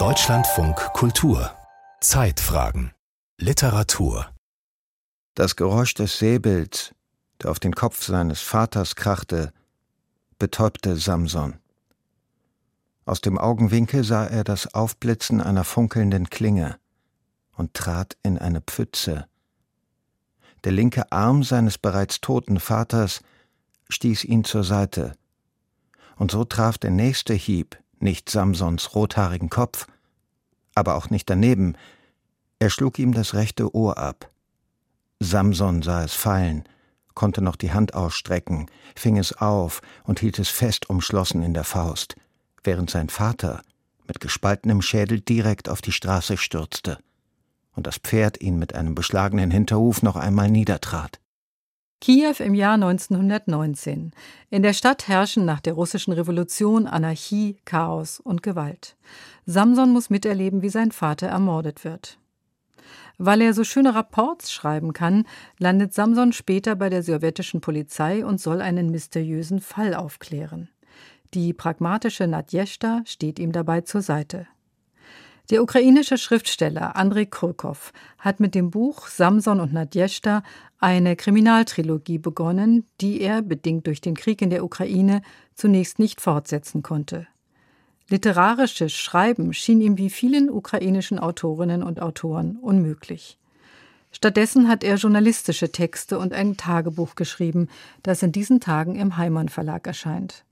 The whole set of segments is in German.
Deutschlandfunk Kultur Zeitfragen Literatur Das Geräusch des Säbels, der auf den Kopf seines Vaters krachte, betäubte Samson. Aus dem Augenwinkel sah er das Aufblitzen einer funkelnden Klinge und trat in eine Pfütze. Der linke Arm seines bereits toten Vaters stieß ihn zur Seite. Und so traf der nächste Hieb nicht Samsons rothaarigen Kopf, aber auch nicht daneben, er schlug ihm das rechte Ohr ab. Samson sah es fallen, konnte noch die Hand ausstrecken, fing es auf und hielt es fest umschlossen in der Faust, während sein Vater mit gespaltenem Schädel direkt auf die Straße stürzte und das Pferd ihn mit einem beschlagenen Hinterhuf noch einmal niedertrat. Kiew im Jahr 1919. In der Stadt herrschen nach der russischen Revolution Anarchie, Chaos und Gewalt. Samson muss miterleben, wie sein Vater ermordet wird. Weil er so schöne Rapports schreiben kann, landet Samson später bei der sowjetischen Polizei und soll einen mysteriösen Fall aufklären. Die pragmatische Nadjeshta steht ihm dabei zur Seite. Der ukrainische Schriftsteller Andrei Kurkov hat mit dem Buch Samson und Nadjeshta eine Kriminaltrilogie begonnen, die er, bedingt durch den Krieg in der Ukraine, zunächst nicht fortsetzen konnte. Literarisches Schreiben schien ihm wie vielen ukrainischen Autorinnen und Autoren unmöglich. Stattdessen hat er journalistische Texte und ein Tagebuch geschrieben, das in diesen Tagen im Heimann Verlag erscheint.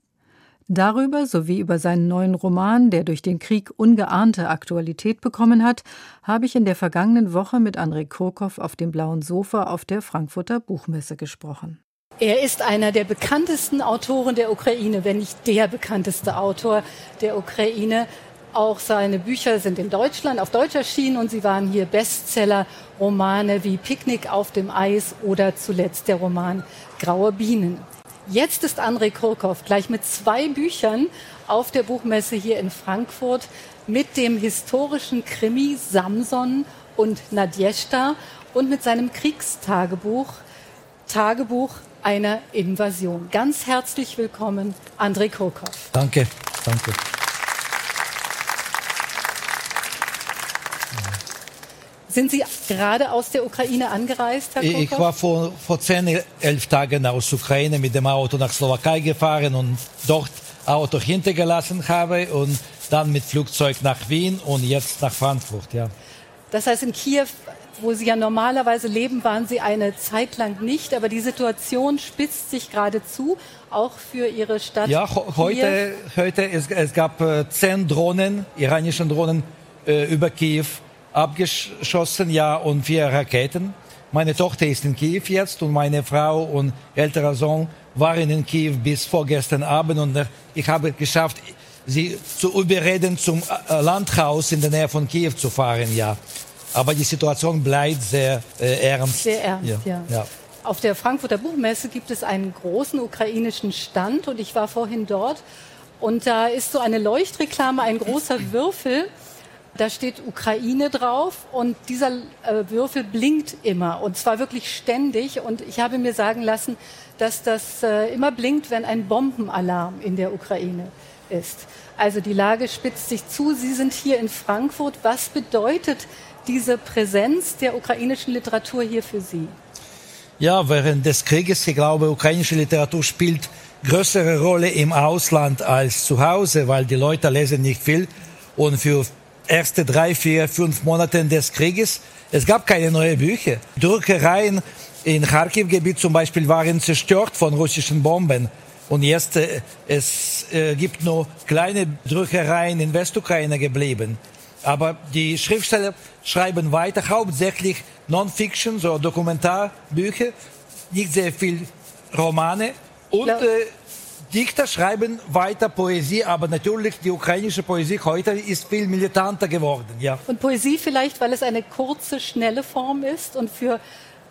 Darüber sowie über seinen neuen Roman, der durch den Krieg ungeahnte Aktualität bekommen hat, habe ich in der vergangenen Woche mit André Kurkow auf dem blauen Sofa auf der Frankfurter Buchmesse gesprochen. Er ist einer der bekanntesten Autoren der Ukraine, wenn nicht der bekannteste Autor der Ukraine. Auch seine Bücher sind in Deutschland auf Deutsch erschienen und sie waren hier Bestseller. Romane wie Picknick auf dem Eis oder zuletzt der Roman Graue Bienen. Jetzt ist André Kurkow gleich mit zwei Büchern auf der Buchmesse hier in Frankfurt mit dem historischen Krimi Samson und Nadjeshta und mit seinem Kriegstagebuch Tagebuch einer Invasion. Ganz herzlich willkommen, André Kurkow. Danke, danke. Sind Sie gerade aus der Ukraine angereist, Herr Kurkow? Ich war vor, vor zehn, elf Tagen aus Ukraine mit dem Auto nach Slowakei gefahren und dort Auto hintergelassen habe und dann mit Flugzeug nach Wien und jetzt nach Frankfurt, ja. Das heißt, in Kiew, wo Sie ja normalerweise leben, waren Sie eine Zeit lang nicht, aber die Situation spitzt sich gerade zu, auch für Ihre Stadt. Ja, heute, heute es, es gab äh, zehn Drohnen, iranische Drohnen äh, über Kiew abgeschossen, ja, und vier Raketen. Meine Tochter ist in Kiew jetzt und meine Frau und älterer Sohn waren in Kiew bis vorgestern Abend und äh, ich habe geschafft, sie zu überreden, zum äh, Landhaus in der Nähe von Kiew zu fahren, ja. Aber die Situation bleibt sehr äh, ernst. Sehr ernst, ja. ja. ja. Auf der Frankfurter Buchmesse gibt es einen großen ukrainischen Stand und ich war vorhin dort und da ist so eine Leuchtreklame, ein großer Würfel da steht Ukraine drauf und dieser äh, Würfel blinkt immer und zwar wirklich ständig. Und ich habe mir sagen lassen, dass das äh, immer blinkt, wenn ein Bombenalarm in der Ukraine ist. Also die Lage spitzt sich zu. Sie sind hier in Frankfurt. Was bedeutet diese Präsenz der ukrainischen Literatur hier für Sie? Ja, während des Krieges, ich glaube, ukrainische Literatur spielt größere Rolle im Ausland als zu Hause, weil die Leute lesen nicht viel und für erste drei, vier, fünf Monate des Krieges. Es gab keine neuen Bücher. Druckereien in Kharkiv-Gebiet zum Beispiel waren zerstört von russischen Bomben. Und jetzt äh, es äh, gibt nur kleine Druckereien in Westukraine geblieben. Aber die Schriftsteller schreiben weiter, hauptsächlich Non-Fiction, so Dokumentarbücher, nicht sehr viel Romane und äh, Dichter schreiben weiter Poesie, aber natürlich die ukrainische Poesie heute ist viel militanter geworden, ja. Und Poesie vielleicht, weil es eine kurze, schnelle Form ist und für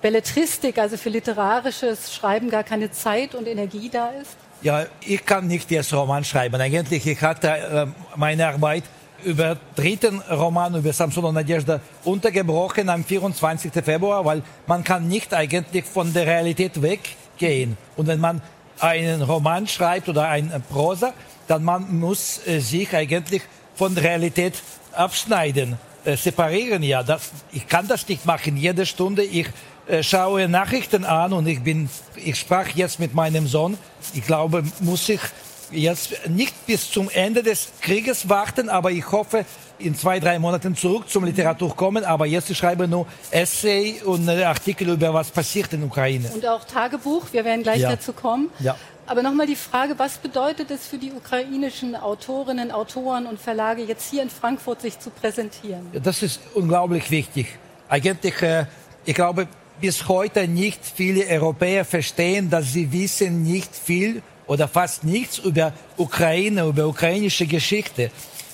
Belletristik, also für literarisches Schreiben gar keine Zeit und Energie da ist? Ja, ich kann nicht jetzt Roman schreiben. Eigentlich, ich hatte äh, meine Arbeit über dritten Roman über Samson und Nadежda untergebrochen am 24. Februar, weil man kann nicht eigentlich von der Realität weggehen. Und wenn man einen Roman schreibt oder ein Prosa, dann man muss äh, sich eigentlich von Realität abschneiden, äh, separieren. Ja, das, ich kann das nicht machen. Jede Stunde ich äh, schaue Nachrichten an und ich bin, ich sprach jetzt mit meinem Sohn. Ich glaube, muss ich jetzt nicht bis zum Ende des Krieges warten, aber ich hoffe, in zwei, drei Monaten zurück zum Literatur kommen. Aber jetzt schreibe ich nur Essay und Artikel über was passiert in der Ukraine. Und auch Tagebuch, wir werden gleich ja. dazu kommen. Ja. Aber nochmal die Frage, was bedeutet es für die ukrainischen Autorinnen, Autoren und Verlage, jetzt hier in Frankfurt sich zu präsentieren? Das ist unglaublich wichtig. Eigentlich, äh, ich glaube, bis heute nicht viele Europäer verstehen, dass sie wissen nicht viel oder fast nichts über Ukraine, über ukrainische Geschichte.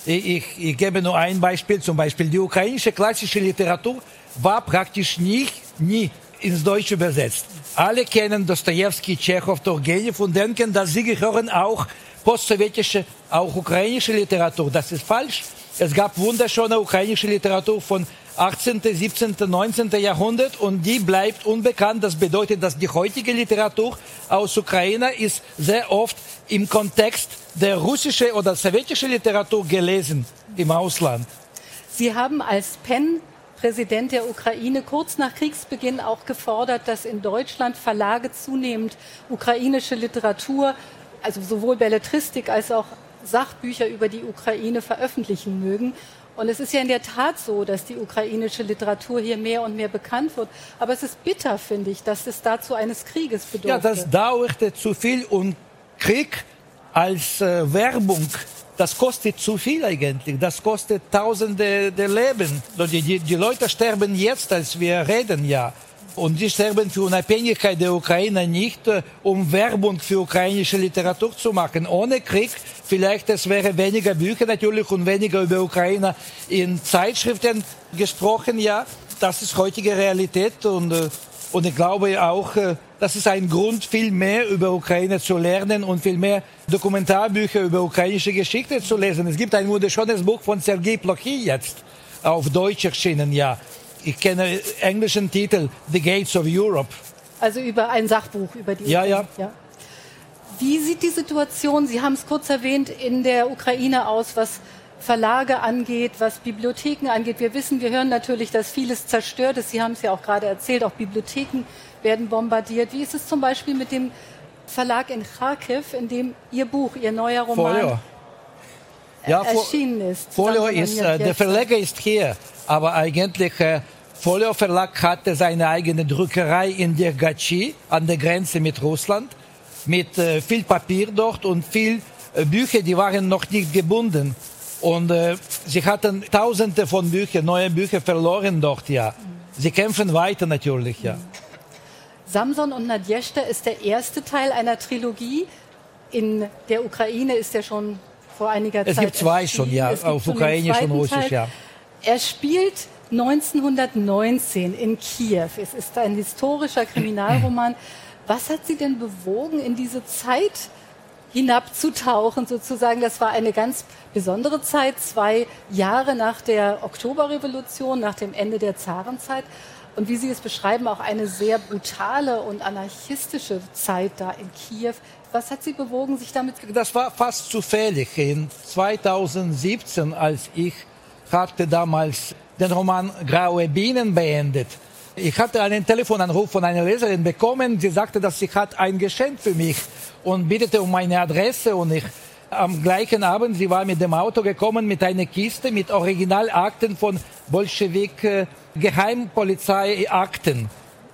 Ich, ich, gebe nur ein Beispiel, zum Beispiel die ukrainische klassische Literatur war praktisch nicht, nie ins Deutsche übersetzt. Alle kennen Dostoevsky, Tschechow, Turgenev und denken, dass sie gehören auch postsowjetische, auch ukrainische Literatur. Das ist falsch. Es gab wunderschöne ukrainische Literatur von 18., 17., 19. Jahrhundert und die bleibt unbekannt. Das bedeutet, dass die heutige Literatur aus Ukraine ist sehr oft im Kontext der russischen oder sowjetischen Literatur gelesen im Ausland. Sie haben als Pen Präsident der Ukraine kurz nach Kriegsbeginn auch gefordert, dass in Deutschland Verlage zunehmend ukrainische Literatur, also sowohl Belletristik als auch Sachbücher über die Ukraine veröffentlichen mögen. Und es ist ja in der Tat so, dass die ukrainische Literatur hier mehr und mehr bekannt wird. Aber es ist bitter, finde ich, dass es dazu eines Krieges bedurfte. Ja, das dauerte zu viel und Krieg als äh, Werbung, das kostet zu viel eigentlich. Das kostet Tausende der Leben. Die, die, die Leute sterben jetzt, als wir reden, ja. Und die sterben für Unabhängigkeit der Ukraine nicht, äh, um Werbung für ukrainische Literatur zu machen. Ohne Krieg vielleicht es wäre weniger Bücher natürlich und weniger über Ukraine in Zeitschriften gesprochen. Ja, das ist heutige Realität und äh, und ich glaube auch, äh, das ist ein Grund, viel mehr über Ukraine zu lernen und viel mehr Dokumentarbücher über ukrainische Geschichte zu lesen. Es gibt ein wunderschönes Buch von Sergei Plochy jetzt auf Deutsch erschienen, ja ich kenne englischen Titel The Gates of Europe. Also über ein Sachbuch über die ja, Ukraine. Ja, ja. Wie sieht die Situation, Sie haben es kurz erwähnt, in der Ukraine aus, was Verlage angeht, was Bibliotheken angeht? Wir wissen, wir hören natürlich, dass vieles zerstört ist. Sie haben es ja auch gerade erzählt, auch Bibliotheken werden bombardiert. Wie ist es zum Beispiel mit dem Verlag in Kharkiv, in dem Ihr Buch, Ihr neuer Roman Folio. Ja, erschienen ist? Folio ist, äh, der Verleger ist hier, aber eigentlich äh, Folio Verlag hatte seine eigene Druckerei in Dergachi an der Grenze mit Russland mit äh, viel Papier dort und viel äh, Bücher, die waren noch nicht gebunden. Und äh, sie hatten tausende von Büchern, neue Bücher verloren dort, ja. Sie kämpfen weiter natürlich, ja. Samson und Nadjeshta ist der erste Teil einer Trilogie. In der Ukraine ist er schon vor einiger es Zeit. Es gibt zwei schon, ja, auf Ukrainisch und Russisch, Teil. ja. Er spielt 1919 in Kiew. Es ist ein historischer Kriminalroman. Was hat Sie denn bewogen, in diese Zeit hinabzutauchen, sozusagen? Das war eine ganz besondere Zeit, zwei Jahre nach der Oktoberrevolution, nach dem Ende der Zarenzeit. Und wie Sie es beschreiben, auch eine sehr brutale und anarchistische Zeit da in Kiew. Was hat Sie bewogen, sich damit? Das war fast zufällig. In 2017, als ich hatte damals den Roman Graue Bienen beendet. Ich hatte einen Telefonanruf von einer Leserin bekommen. Sie sagte, dass sie hat ein Geschenk für mich und bittete um meine Adresse und ich am gleichen Abend, sie war mit dem Auto gekommen mit einer Kiste mit Originalakten von Bolschewik äh, Geheimpolizeiakten.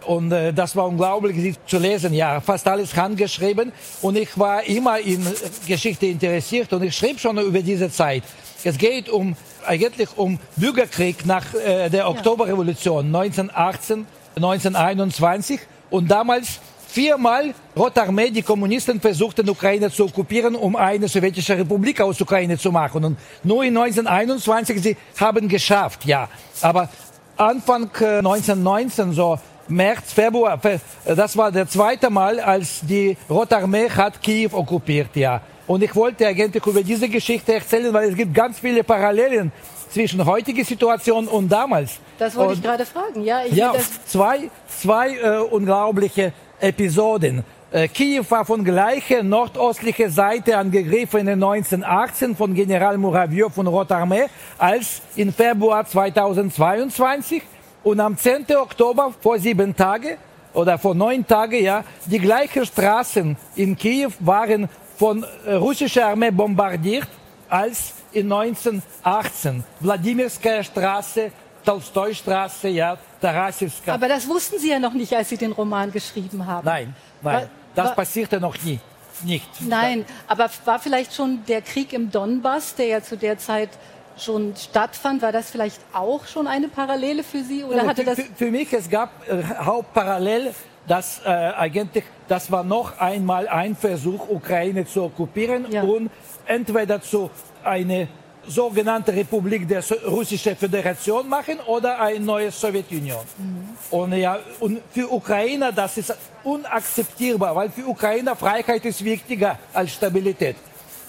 Und äh, das war unglaublich, sie zu lesen. Ja, fast alles handgeschrieben. Und ich war immer in Geschichte interessiert und ich schrieb schon über diese Zeit. Es geht um eigentlich um Bürgerkrieg nach äh, der Oktoberrevolution 1918, 1921 und damals viermal Rote Armee, die Kommunisten versuchten, Ukraine zu okkupieren, um eine sowjetische Republik aus Ukraine zu machen. Und nur in 1921 sie haben geschafft, ja. Aber Anfang 1919, äh, so März, Februar, das war der zweite Mal, als die Rote Armee hat Kiew okkupiert, ja. Und ich wollte eigentlich über diese Geschichte erzählen, weil es gibt ganz viele Parallelen zwischen heutiger Situation und damals. Das wollte und, ich gerade fragen. Ja, ja zwei, zwei äh, unglaubliche Episoden. Äh, Kiew war von gleicher nordostlicher Seite angegriffen in 1918 von General Muraviev von Rote Armee als im Februar 2022 und am 10. Oktober vor sieben Tagen oder vor neun Tagen, ja, die gleichen Straßen in Kiew waren von äh, russischer Armee bombardiert als in 1918. Wladimirskaya Straße, Tolstoi-Straße, ja, Tarasivska. Aber das wussten Sie ja noch nicht, als Sie den Roman geschrieben haben. Nein, nein. Das war, passierte noch nie. Nicht. Nein, aber war vielleicht schon der Krieg im Donbass, der ja zu der Zeit schon stattfand, war das vielleicht auch schon eine Parallele für Sie oder hatte das? Für, für, mich es gab äh, Hauptparallel, dass äh, eigentlich das war noch einmal ein Versuch, Ukraine zu okkupieren ja. und entweder zu eine sogenannte Republik der Russischen Föderation machen oder eine neue Sowjetunion. Mhm. Und, ja, und für Ukrainer das ist unakzeptierbar, weil für Ukrainer Freiheit ist wichtiger als Stabilität.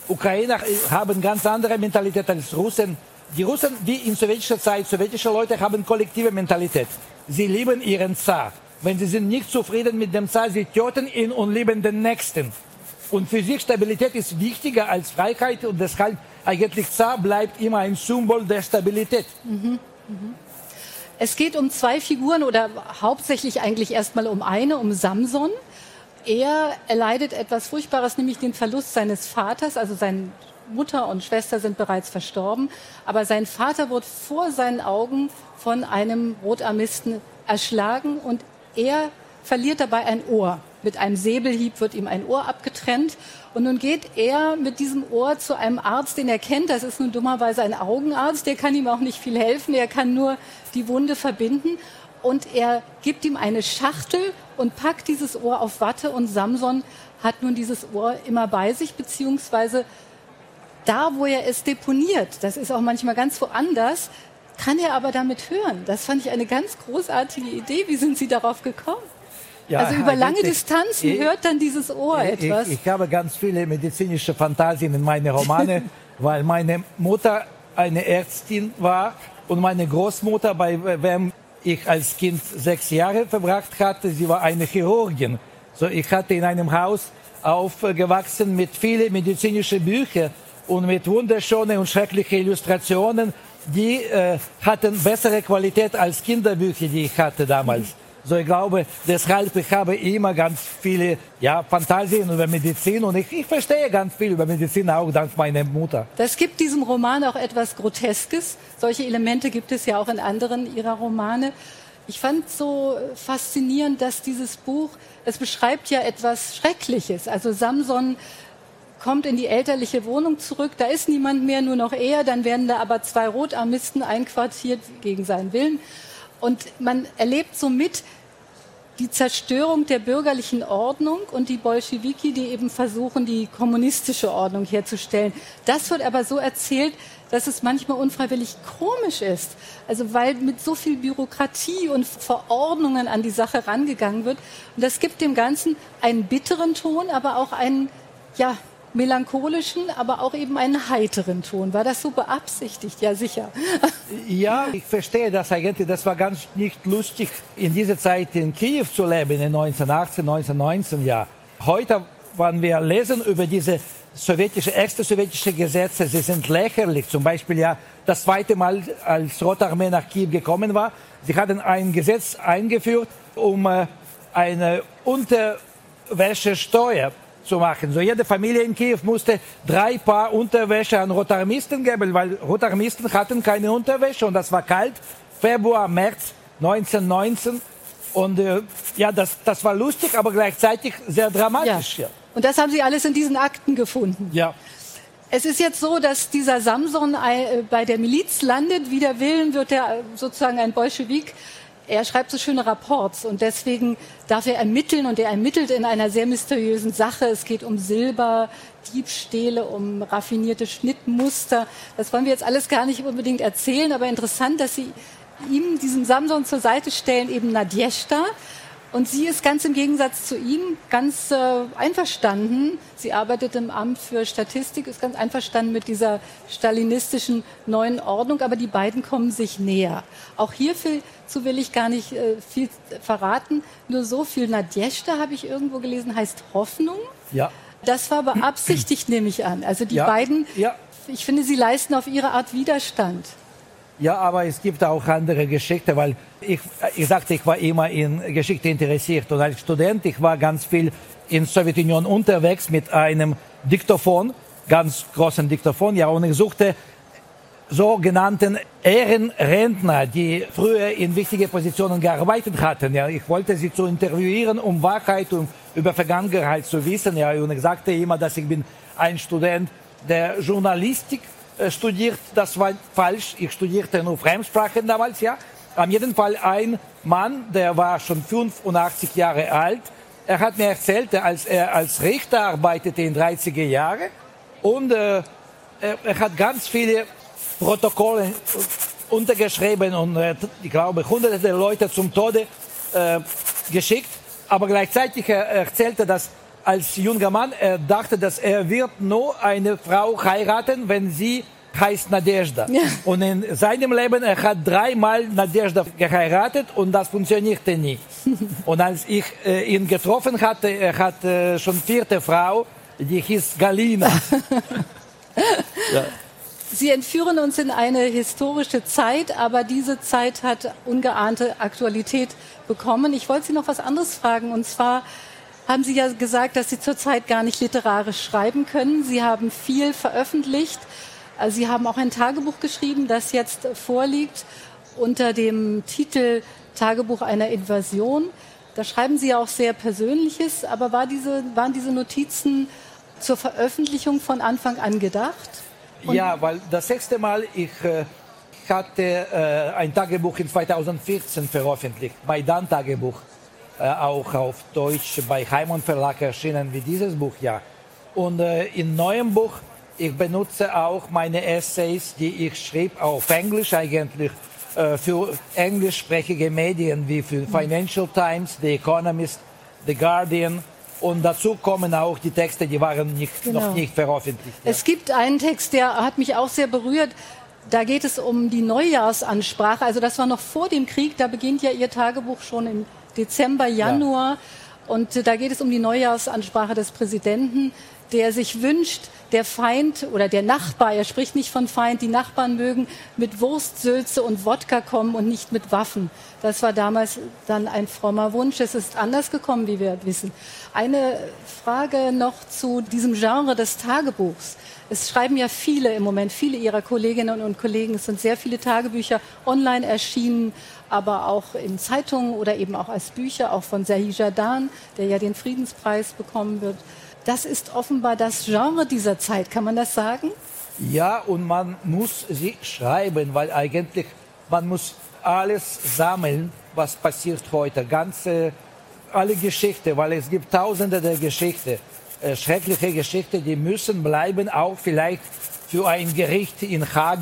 Ukrainer haben ganz andere Mentalität als Russen. Die Russen, wie in sowjetischer Zeit, sowjetische Leute haben kollektive Mentalität. Sie lieben ihren Zar. Wenn sie sind nicht zufrieden mit dem Zar, sie töten ihn und lieben den Nächsten. Und für sie Stabilität ist wichtiger als Freiheit und deshalb eigentlich Zar bleibt immer ein Symbol der Stabilität. Mhm. Mhm. Es geht um zwei Figuren oder hauptsächlich eigentlich erstmal um eine, um Samson. Er erleidet etwas Furchtbares, nämlich den Verlust seines Vaters. Also seine Mutter und Schwester sind bereits verstorben. Aber sein Vater wird vor seinen Augen von einem Rotarmisten erschlagen und er verliert dabei ein Ohr. Mit einem Säbelhieb wird ihm ein Ohr abgetrennt. Und nun geht er mit diesem Ohr zu einem Arzt, den er kennt. Das ist nun dummerweise ein Augenarzt. Der kann ihm auch nicht viel helfen. Er kann nur die Wunde verbinden. Und er gibt ihm eine Schachtel und packt dieses Ohr auf Watte. Und Samson hat nun dieses Ohr immer bei sich, beziehungsweise da, wo er es deponiert. Das ist auch manchmal ganz woanders kann er aber damit hören. Das fand ich eine ganz großartige Idee. Wie sind Sie darauf gekommen? Ja, also über lange Distanzen ich, hört dann dieses Ohr ich, etwas. Ich, ich, habe ganz viele medizinische Fantasien in meine Romane, weil meine Mutter eine Ärztin war und meine Großmutter, bei wem ich als Kind sechs Jahre verbracht hatte, sie war eine Chirurgin. So, ich hatte in einem Haus aufgewachsen mit vielen medizinischen Büchern und mit wunderschönen und schrecklichen Illustrationen. Die äh, hatten bessere Qualität als Kinderbücher, die ich hatte damals. Mhm. So, ich glaube, deshalb, ich habe immer ganz viele ja, Fantasien über Medizin und ich, ich verstehe ganz viel über Medizin, auch dank meiner Mutter. Das gibt diesem Roman auch etwas Groteskes. Solche Elemente gibt es ja auch in anderen ihrer Romane. Ich fand so faszinierend, dass dieses Buch, es beschreibt ja etwas Schreckliches. Also Samson kommt in die elterliche Wohnung zurück, da ist niemand mehr, nur noch er, dann werden da aber zwei Rotarmisten einquartiert gegen seinen Willen. Und man erlebt somit die Zerstörung der bürgerlichen Ordnung und die Bolschewiki, die eben versuchen, die kommunistische Ordnung herzustellen. Das wird aber so erzählt, dass es manchmal unfreiwillig komisch ist. Also weil mit so viel Bürokratie und Verordnungen an die Sache rangegangen wird. Und das gibt dem Ganzen einen bitteren Ton, aber auch einen, ja, melancholischen, aber auch eben einen heiteren Ton. War das so beabsichtigt? Ja, sicher. Ja, ich verstehe das eigentlich. Das war ganz nicht lustig, in dieser Zeit in Kiew zu leben, in 1918, 1919, ja. Heute, wenn wir lesen über diese sowjetische, erste sowjetische Gesetze, sie sind lächerlich. Zum Beispiel ja das zweite Mal, als Rote Armee nach Kiew gekommen war, sie hatten ein Gesetz eingeführt, um äh, eine Unterwäschesteuer zu machen. So jede Familie in Kiew musste drei Paar Unterwäsche an Rotarmisten geben, weil Rotarmisten hatten keine Unterwäsche und das war kalt. Februar, März 1919. Und äh, ja, das, das war lustig, aber gleichzeitig sehr dramatisch. Ja. ja. Und das haben Sie alles in diesen Akten gefunden? Ja. Es ist jetzt so, dass dieser Samson äh, bei der Miliz landet. Wider Willen wird er sozusagen ein Bolschewik er schreibt so schöne Rapports und deswegen darf er ermitteln und er ermittelt in einer sehr mysteriösen Sache. Es geht um Silber, Diebstähle, um raffinierte Schnittmuster. Das wollen wir jetzt alles gar nicht unbedingt erzählen, aber interessant, dass Sie ihm, diesem Samson zur Seite stellen, eben Nadjeshta. Und sie ist ganz im Gegensatz zu ihm ganz äh, einverstanden. Sie arbeitet im Amt für Statistik, ist ganz einverstanden mit dieser stalinistischen neuen Ordnung, aber die beiden kommen sich näher. Auch hierzu will ich gar nicht äh, viel verraten. Nur so viel Nadjeshta habe ich irgendwo gelesen, heißt Hoffnung. Ja. Das war beabsichtigt, nehme ich an. Also die ja. beiden, ja. ich finde, sie leisten auf ihre Art Widerstand. Ja, aber es gibt auch andere Geschichten, weil ich, ich sagte, ich war immer in Geschichte interessiert und als Student, ich war ganz viel in Sowjetunion unterwegs mit einem Diktaphon, ganz großen Diktaphon, ja, und ich suchte sogenannten Ehrenrentner, die früher in wichtige Positionen gearbeitet hatten. Ja, ich wollte sie zu interviewieren, um Wahrheit und über Vergangenheit zu wissen. Ja, und ich sagte immer, dass ich bin ein Student der Journalistik studiert, das war falsch. Ich studierte nur Fremdsprachen damals, ja. Am jeden Fall ein Mann, der war schon 85 Jahre alt. Er hat mir erzählt, als er als Richter arbeitete in 30er Jahren und äh, er, er, hat ganz viele Protokolle untergeschrieben und äh, ich glaube hunderte Leute zum Tode äh, geschickt. Aber gleichzeitig er erzählte, dass als junger Mann, er dachte, dass er wird nur eine Frau heiraten, wenn sie heißt Nadezhda. Ja. Und in seinem Leben, er hat dreimal Nadezhda geheiratet und das funktionierte nicht. und als ich äh, ihn getroffen hatte, er hat äh, schon vierte Frau, die hieß Galina. ja. Sie entführen uns in eine historische Zeit, aber diese Zeit hat ungeahnte Aktualität bekommen. Ich wollte Sie noch was anderes fragen, und zwar haben Sie ja gesagt, dass Sie zurzeit gar nicht literarisch schreiben können. Sie haben viel veröffentlicht. Also Sie haben auch ein Tagebuch geschrieben, das jetzt vorliegt unter dem Titel Tagebuch einer Invasion. Da schreiben Sie ja auch sehr Persönliches, aber war diese, waren diese Notizen zur Veröffentlichung von Anfang an gedacht? Und ja, weil das sechste Mal ich äh, hatte äh, ein Tagebuch in 2014 veröffentlicht, Maidan Tagebuch äh, auch auf Deutsch bei Heimon Verlag erschienen wie dieses Buch ja. Und äh, in neuem Buch, ich benutze auch meine Essays, die ich schrieb, auf Englisch eigentlich, äh, für englischsprachige Medien wie für Financial Times, The Economist, The Guardian. Und dazu kommen auch die Texte, die waren nicht, genau. noch nicht veröffentlicht. Ja. Es gibt einen Text, der hat mich auch sehr berührt. Da geht es um die Neujahrsansprache. Also das war noch vor dem Krieg. Da beginnt ja Ihr Tagebuch schon im Dezember, Januar. Ja. Und da geht es um die Neujahrsansprache des Präsidenten, der sich wünscht, der Feind oder der Nachbar, er spricht nicht von Feind, die Nachbarn mögen mit Wurstsülze und Wodka kommen und nicht mit Waffen. Das war damals dann ein frommer Wunsch. Es ist anders gekommen, wie wir wissen. Eine Frage noch zu diesem Genre des Tagebuchs. Es schreiben ja viele im Moment, viele Ihrer Kolleginnen und Kollegen. Es sind sehr viele Tagebücher online erschienen, aber auch in Zeitungen oder eben auch als Bücher, auch von Serhi Jadan, der ja den Friedenspreis bekommen wird. Das ist offenbar das Genre dieser Zeit, kann man das sagen? Ja, und man muss sie schreiben, weil eigentlich man muss alles sammeln, was passiert heute, ganze alle Geschichten, weil es gibt Tausende der Geschichten, äh, schreckliche Geschichten, die müssen bleiben, auch vielleicht für ein Gericht in Haag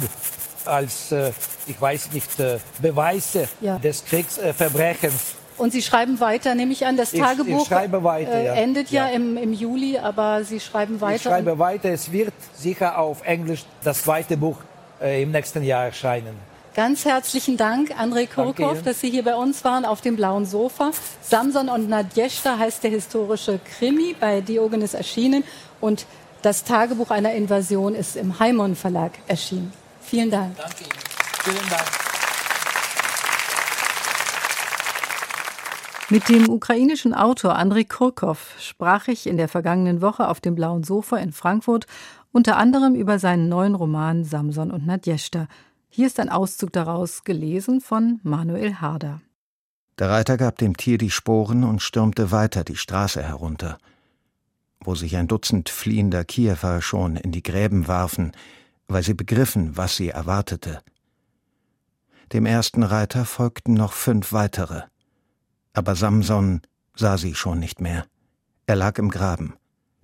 als, äh, ich weiß nicht, äh, Beweise ja. des Kriegsverbrechens. Und Sie schreiben weiter, nehme ich an, das Tagebuch ich weiter, äh, endet ja, ja im, im, Juli, aber Sie schreiben weiter. Ich schreibe weiter, es wird sicher auf Englisch das zweite Buch äh, im nächsten Jahr erscheinen. Ganz herzlichen Dank, André Kurkow, dass Sie hier bei uns waren auf dem blauen Sofa. Samson und Nadjeshta heißt der historische Krimi, bei Diogenes erschienen. Und das Tagebuch einer Invasion ist im Heimon Verlag erschienen. Vielen Dank. Danke Ihnen. Vielen Dank. Mit dem ukrainischen Autor Andrei Kurkow sprach ich in der vergangenen Woche auf dem blauen Sofa in Frankfurt unter anderem über seinen neuen Roman Samson und Nadjeshta. Hier ist ein Auszug daraus, gelesen von Manuel Harder. Der Reiter gab dem Tier die Sporen und stürmte weiter die Straße herunter. Wo sich ein Dutzend fliehender Kiewer schon in die Gräben warfen, weil sie begriffen, was sie erwartete. Dem ersten Reiter folgten noch fünf weitere. Aber Samson sah sie schon nicht mehr. Er lag im Graben,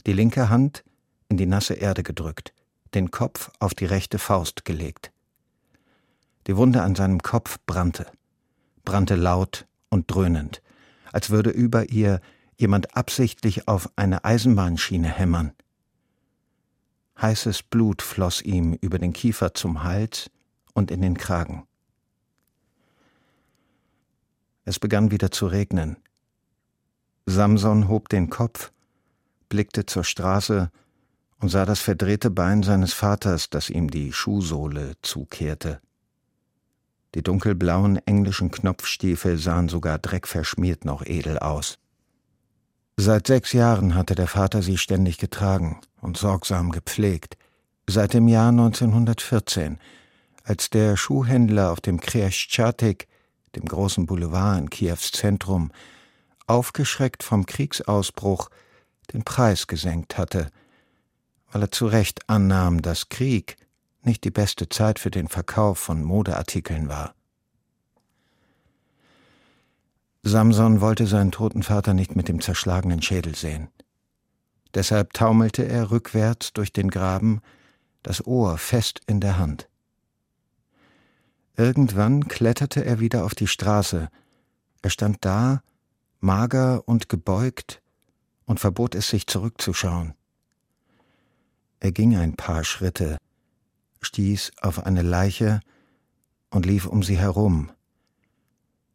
die linke Hand in die nasse Erde gedrückt, den Kopf auf die rechte Faust gelegt. Die Wunde an seinem Kopf brannte, brannte laut und dröhnend, als würde über ihr jemand absichtlich auf eine Eisenbahnschiene hämmern. Heißes Blut floss ihm über den Kiefer zum Hals und in den Kragen. Es begann wieder zu regnen. Samson hob den Kopf, blickte zur Straße und sah das verdrehte Bein seines Vaters, das ihm die Schuhsohle zukehrte. Die dunkelblauen englischen Knopfstiefel sahen sogar dreckverschmiert noch edel aus. Seit sechs Jahren hatte der Vater sie ständig getragen und sorgsam gepflegt. Seit dem Jahr 1914, als der Schuhhändler auf dem Kreschtschatik, dem großen Boulevard in Kiews Zentrum, aufgeschreckt vom Kriegsausbruch den Preis gesenkt hatte, weil er zu Recht annahm, dass Krieg nicht die beste Zeit für den Verkauf von Modeartikeln war. Samson wollte seinen toten Vater nicht mit dem zerschlagenen Schädel sehen. Deshalb taumelte er rückwärts durch den Graben, das Ohr fest in der Hand. Irgendwann kletterte er wieder auf die Straße. Er stand da, mager und gebeugt, und verbot es sich zurückzuschauen. Er ging ein paar Schritte, stieß auf eine Leiche und lief um sie herum.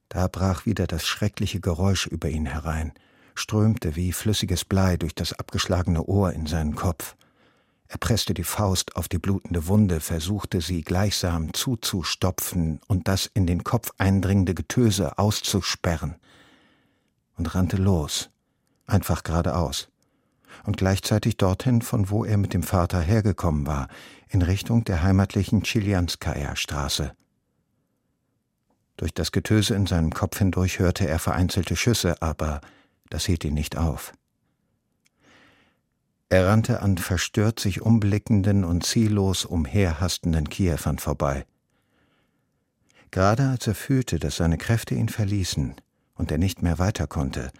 Da brach wieder das schreckliche Geräusch über ihn herein, strömte wie flüssiges Blei durch das abgeschlagene Ohr in seinen Kopf. Er presste die Faust auf die blutende Wunde, versuchte sie gleichsam zuzustopfen und das in den Kopf eindringende Getöse auszusperren, und rannte los, einfach geradeaus und gleichzeitig dorthin, von wo er mit dem Vater hergekommen war, in Richtung der heimatlichen Chilianskaya Straße. Durch das Getöse in seinem Kopf hindurch hörte er vereinzelte Schüsse, aber das hielt ihn nicht auf. Er rannte an verstört sich umblickenden und ziellos umherhastenden Kiefern vorbei. Gerade als er fühlte, dass seine Kräfte ihn verließen und er nicht mehr weiter konnte,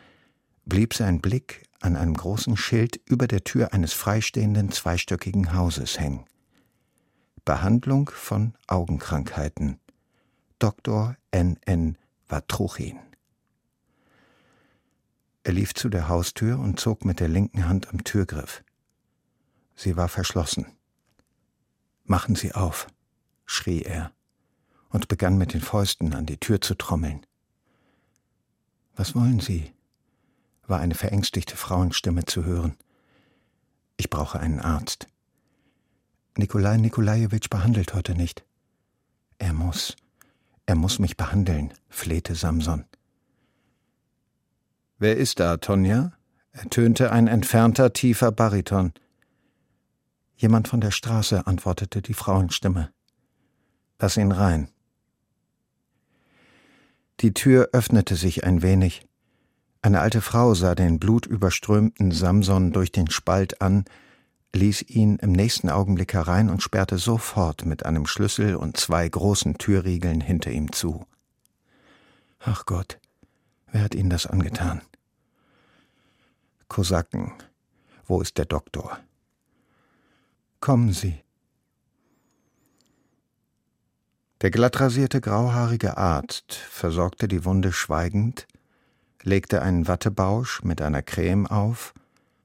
blieb sein Blick an einem großen Schild über der Tür eines freistehenden zweistöckigen Hauses hängen. Behandlung von Augenkrankheiten. Dr. N. N. Watruchin. Er lief zu der Haustür und zog mit der linken Hand am Türgriff. Sie war verschlossen. Machen Sie auf, schrie er und begann mit den Fäusten an die Tür zu trommeln. Was wollen Sie? War eine verängstigte Frauenstimme zu hören. Ich brauche einen Arzt. Nikolai Nikolajewitsch behandelt heute nicht. Er muss. Er muss mich behandeln, flehte Samson. Wer ist da, Tonja? ertönte ein entfernter, tiefer Bariton. Jemand von der Straße, antwortete die Frauenstimme. Lass ihn rein. Die Tür öffnete sich ein wenig. Eine alte Frau sah den blutüberströmten Samson durch den Spalt an, ließ ihn im nächsten Augenblick herein und sperrte sofort mit einem Schlüssel und zwei großen Türriegeln hinter ihm zu. Ach Gott, wer hat Ihnen das angetan? Kosaken, wo ist der Doktor? Kommen Sie. Der glattrasierte grauhaarige Arzt versorgte die Wunde schweigend, legte einen Wattebausch mit einer Creme auf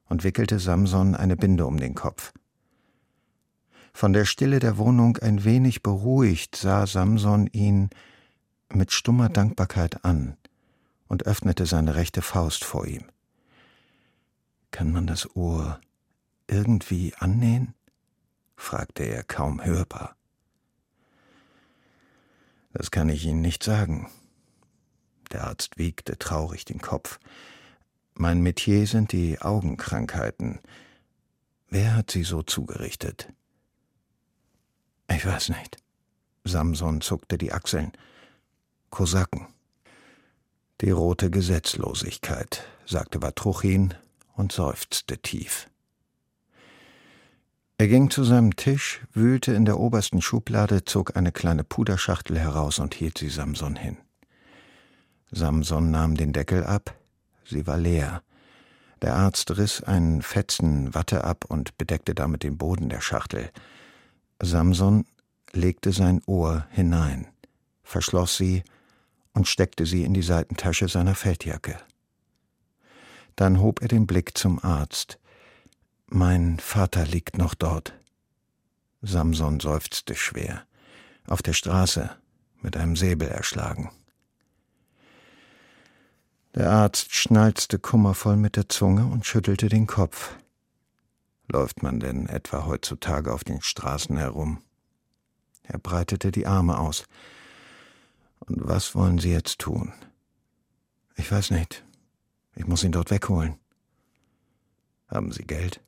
und wickelte Samson eine Binde um den Kopf. Von der Stille der Wohnung ein wenig beruhigt sah Samson ihn mit stummer Dankbarkeit an und öffnete seine rechte Faust vor ihm. Kann man das Ohr irgendwie annähen? fragte er kaum hörbar. Das kann ich Ihnen nicht sagen, der Arzt wiegte traurig den Kopf. Mein Metier sind die Augenkrankheiten. Wer hat sie so zugerichtet? Ich weiß nicht. Samson zuckte die Achseln. Kosaken. Die rote Gesetzlosigkeit, sagte Batruchin und seufzte tief. Er ging zu seinem Tisch, wühlte in der obersten Schublade, zog eine kleine Puderschachtel heraus und hielt sie Samson hin. Samson nahm den Deckel ab, sie war leer. Der Arzt riss einen Fetzen Watte ab und bedeckte damit den Boden der Schachtel. Samson legte sein Ohr hinein, verschloss sie und steckte sie in die Seitentasche seiner Feldjacke. Dann hob er den Blick zum Arzt. Mein Vater liegt noch dort. Samson seufzte schwer. Auf der Straße, mit einem Säbel erschlagen. Der Arzt schnalzte kummervoll mit der Zunge und schüttelte den Kopf. Läuft man denn etwa heutzutage auf den Straßen herum? Er breitete die Arme aus. Und was wollen Sie jetzt tun? Ich weiß nicht. Ich muss ihn dort wegholen. Haben Sie Geld?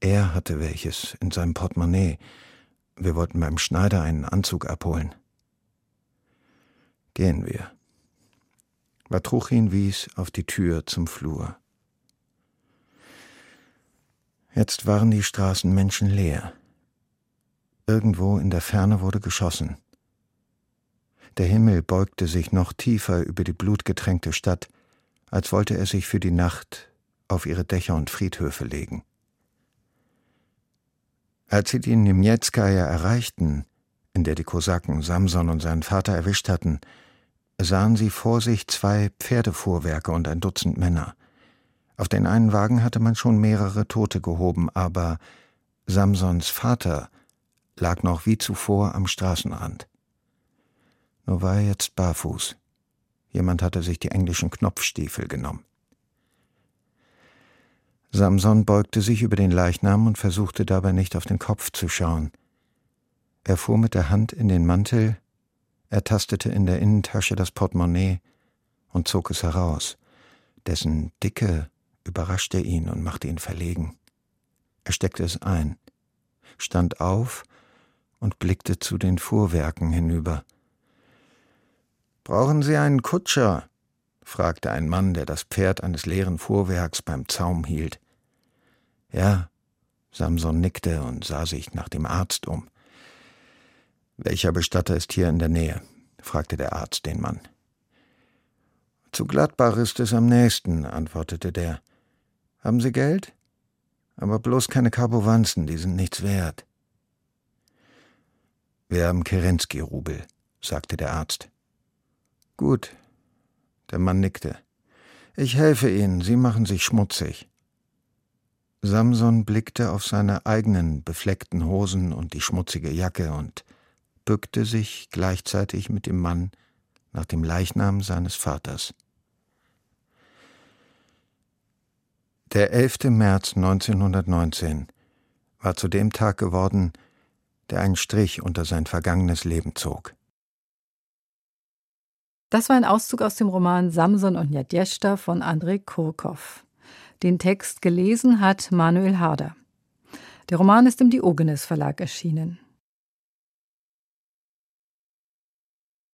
Er hatte welches in seinem Portemonnaie. Wir wollten beim Schneider einen Anzug abholen. Gehen wir. Batruchin wies auf die Tür zum Flur. Jetzt waren die Straßen menschenleer. Irgendwo in der Ferne wurde geschossen. Der Himmel beugte sich noch tiefer über die blutgetränkte Stadt, als wollte er sich für die Nacht auf ihre Dächer und Friedhöfe legen. Als sie die Nimjetskaja erreichten, in der die Kosaken Samson und seinen Vater erwischt hatten, sahen sie vor sich zwei Pferdefuhrwerke und ein Dutzend Männer. Auf den einen Wagen hatte man schon mehrere Tote gehoben, aber Samsons Vater lag noch wie zuvor am Straßenrand. Nur war er jetzt barfuß. Jemand hatte sich die englischen Knopfstiefel genommen. Samson beugte sich über den Leichnam und versuchte dabei nicht auf den Kopf zu schauen. Er fuhr mit der Hand in den Mantel, ertastete in der Innentasche das Portemonnaie und zog es heraus. Dessen Dicke überraschte ihn und machte ihn verlegen. Er steckte es ein, stand auf und blickte zu den Fuhrwerken hinüber. Brauchen Sie einen Kutscher? fragte ein Mann, der das Pferd eines leeren Fuhrwerks beim Zaum hielt. Ja, Samson nickte und sah sich nach dem Arzt um. Welcher Bestatter ist hier in der Nähe? fragte der Arzt den Mann. Zu Gladbach ist es am nächsten, antwortete der. Haben Sie Geld? Aber bloß keine Karbovanzen, die sind nichts wert. Wir haben Kerensky-Rubel, sagte der Arzt. Gut. Der Mann nickte. Ich helfe Ihnen, Sie machen sich schmutzig. Samson blickte auf seine eigenen befleckten Hosen und die schmutzige Jacke und bückte sich gleichzeitig mit dem Mann nach dem Leichnam seines Vaters. Der 11. März 1919 war zu dem Tag geworden, der einen Strich unter sein vergangenes Leben zog. Das war ein Auszug aus dem Roman Samson und Nadjeshta von Andrei Kurkow. Den Text gelesen hat Manuel Harder. Der Roman ist im Diogenes Verlag erschienen.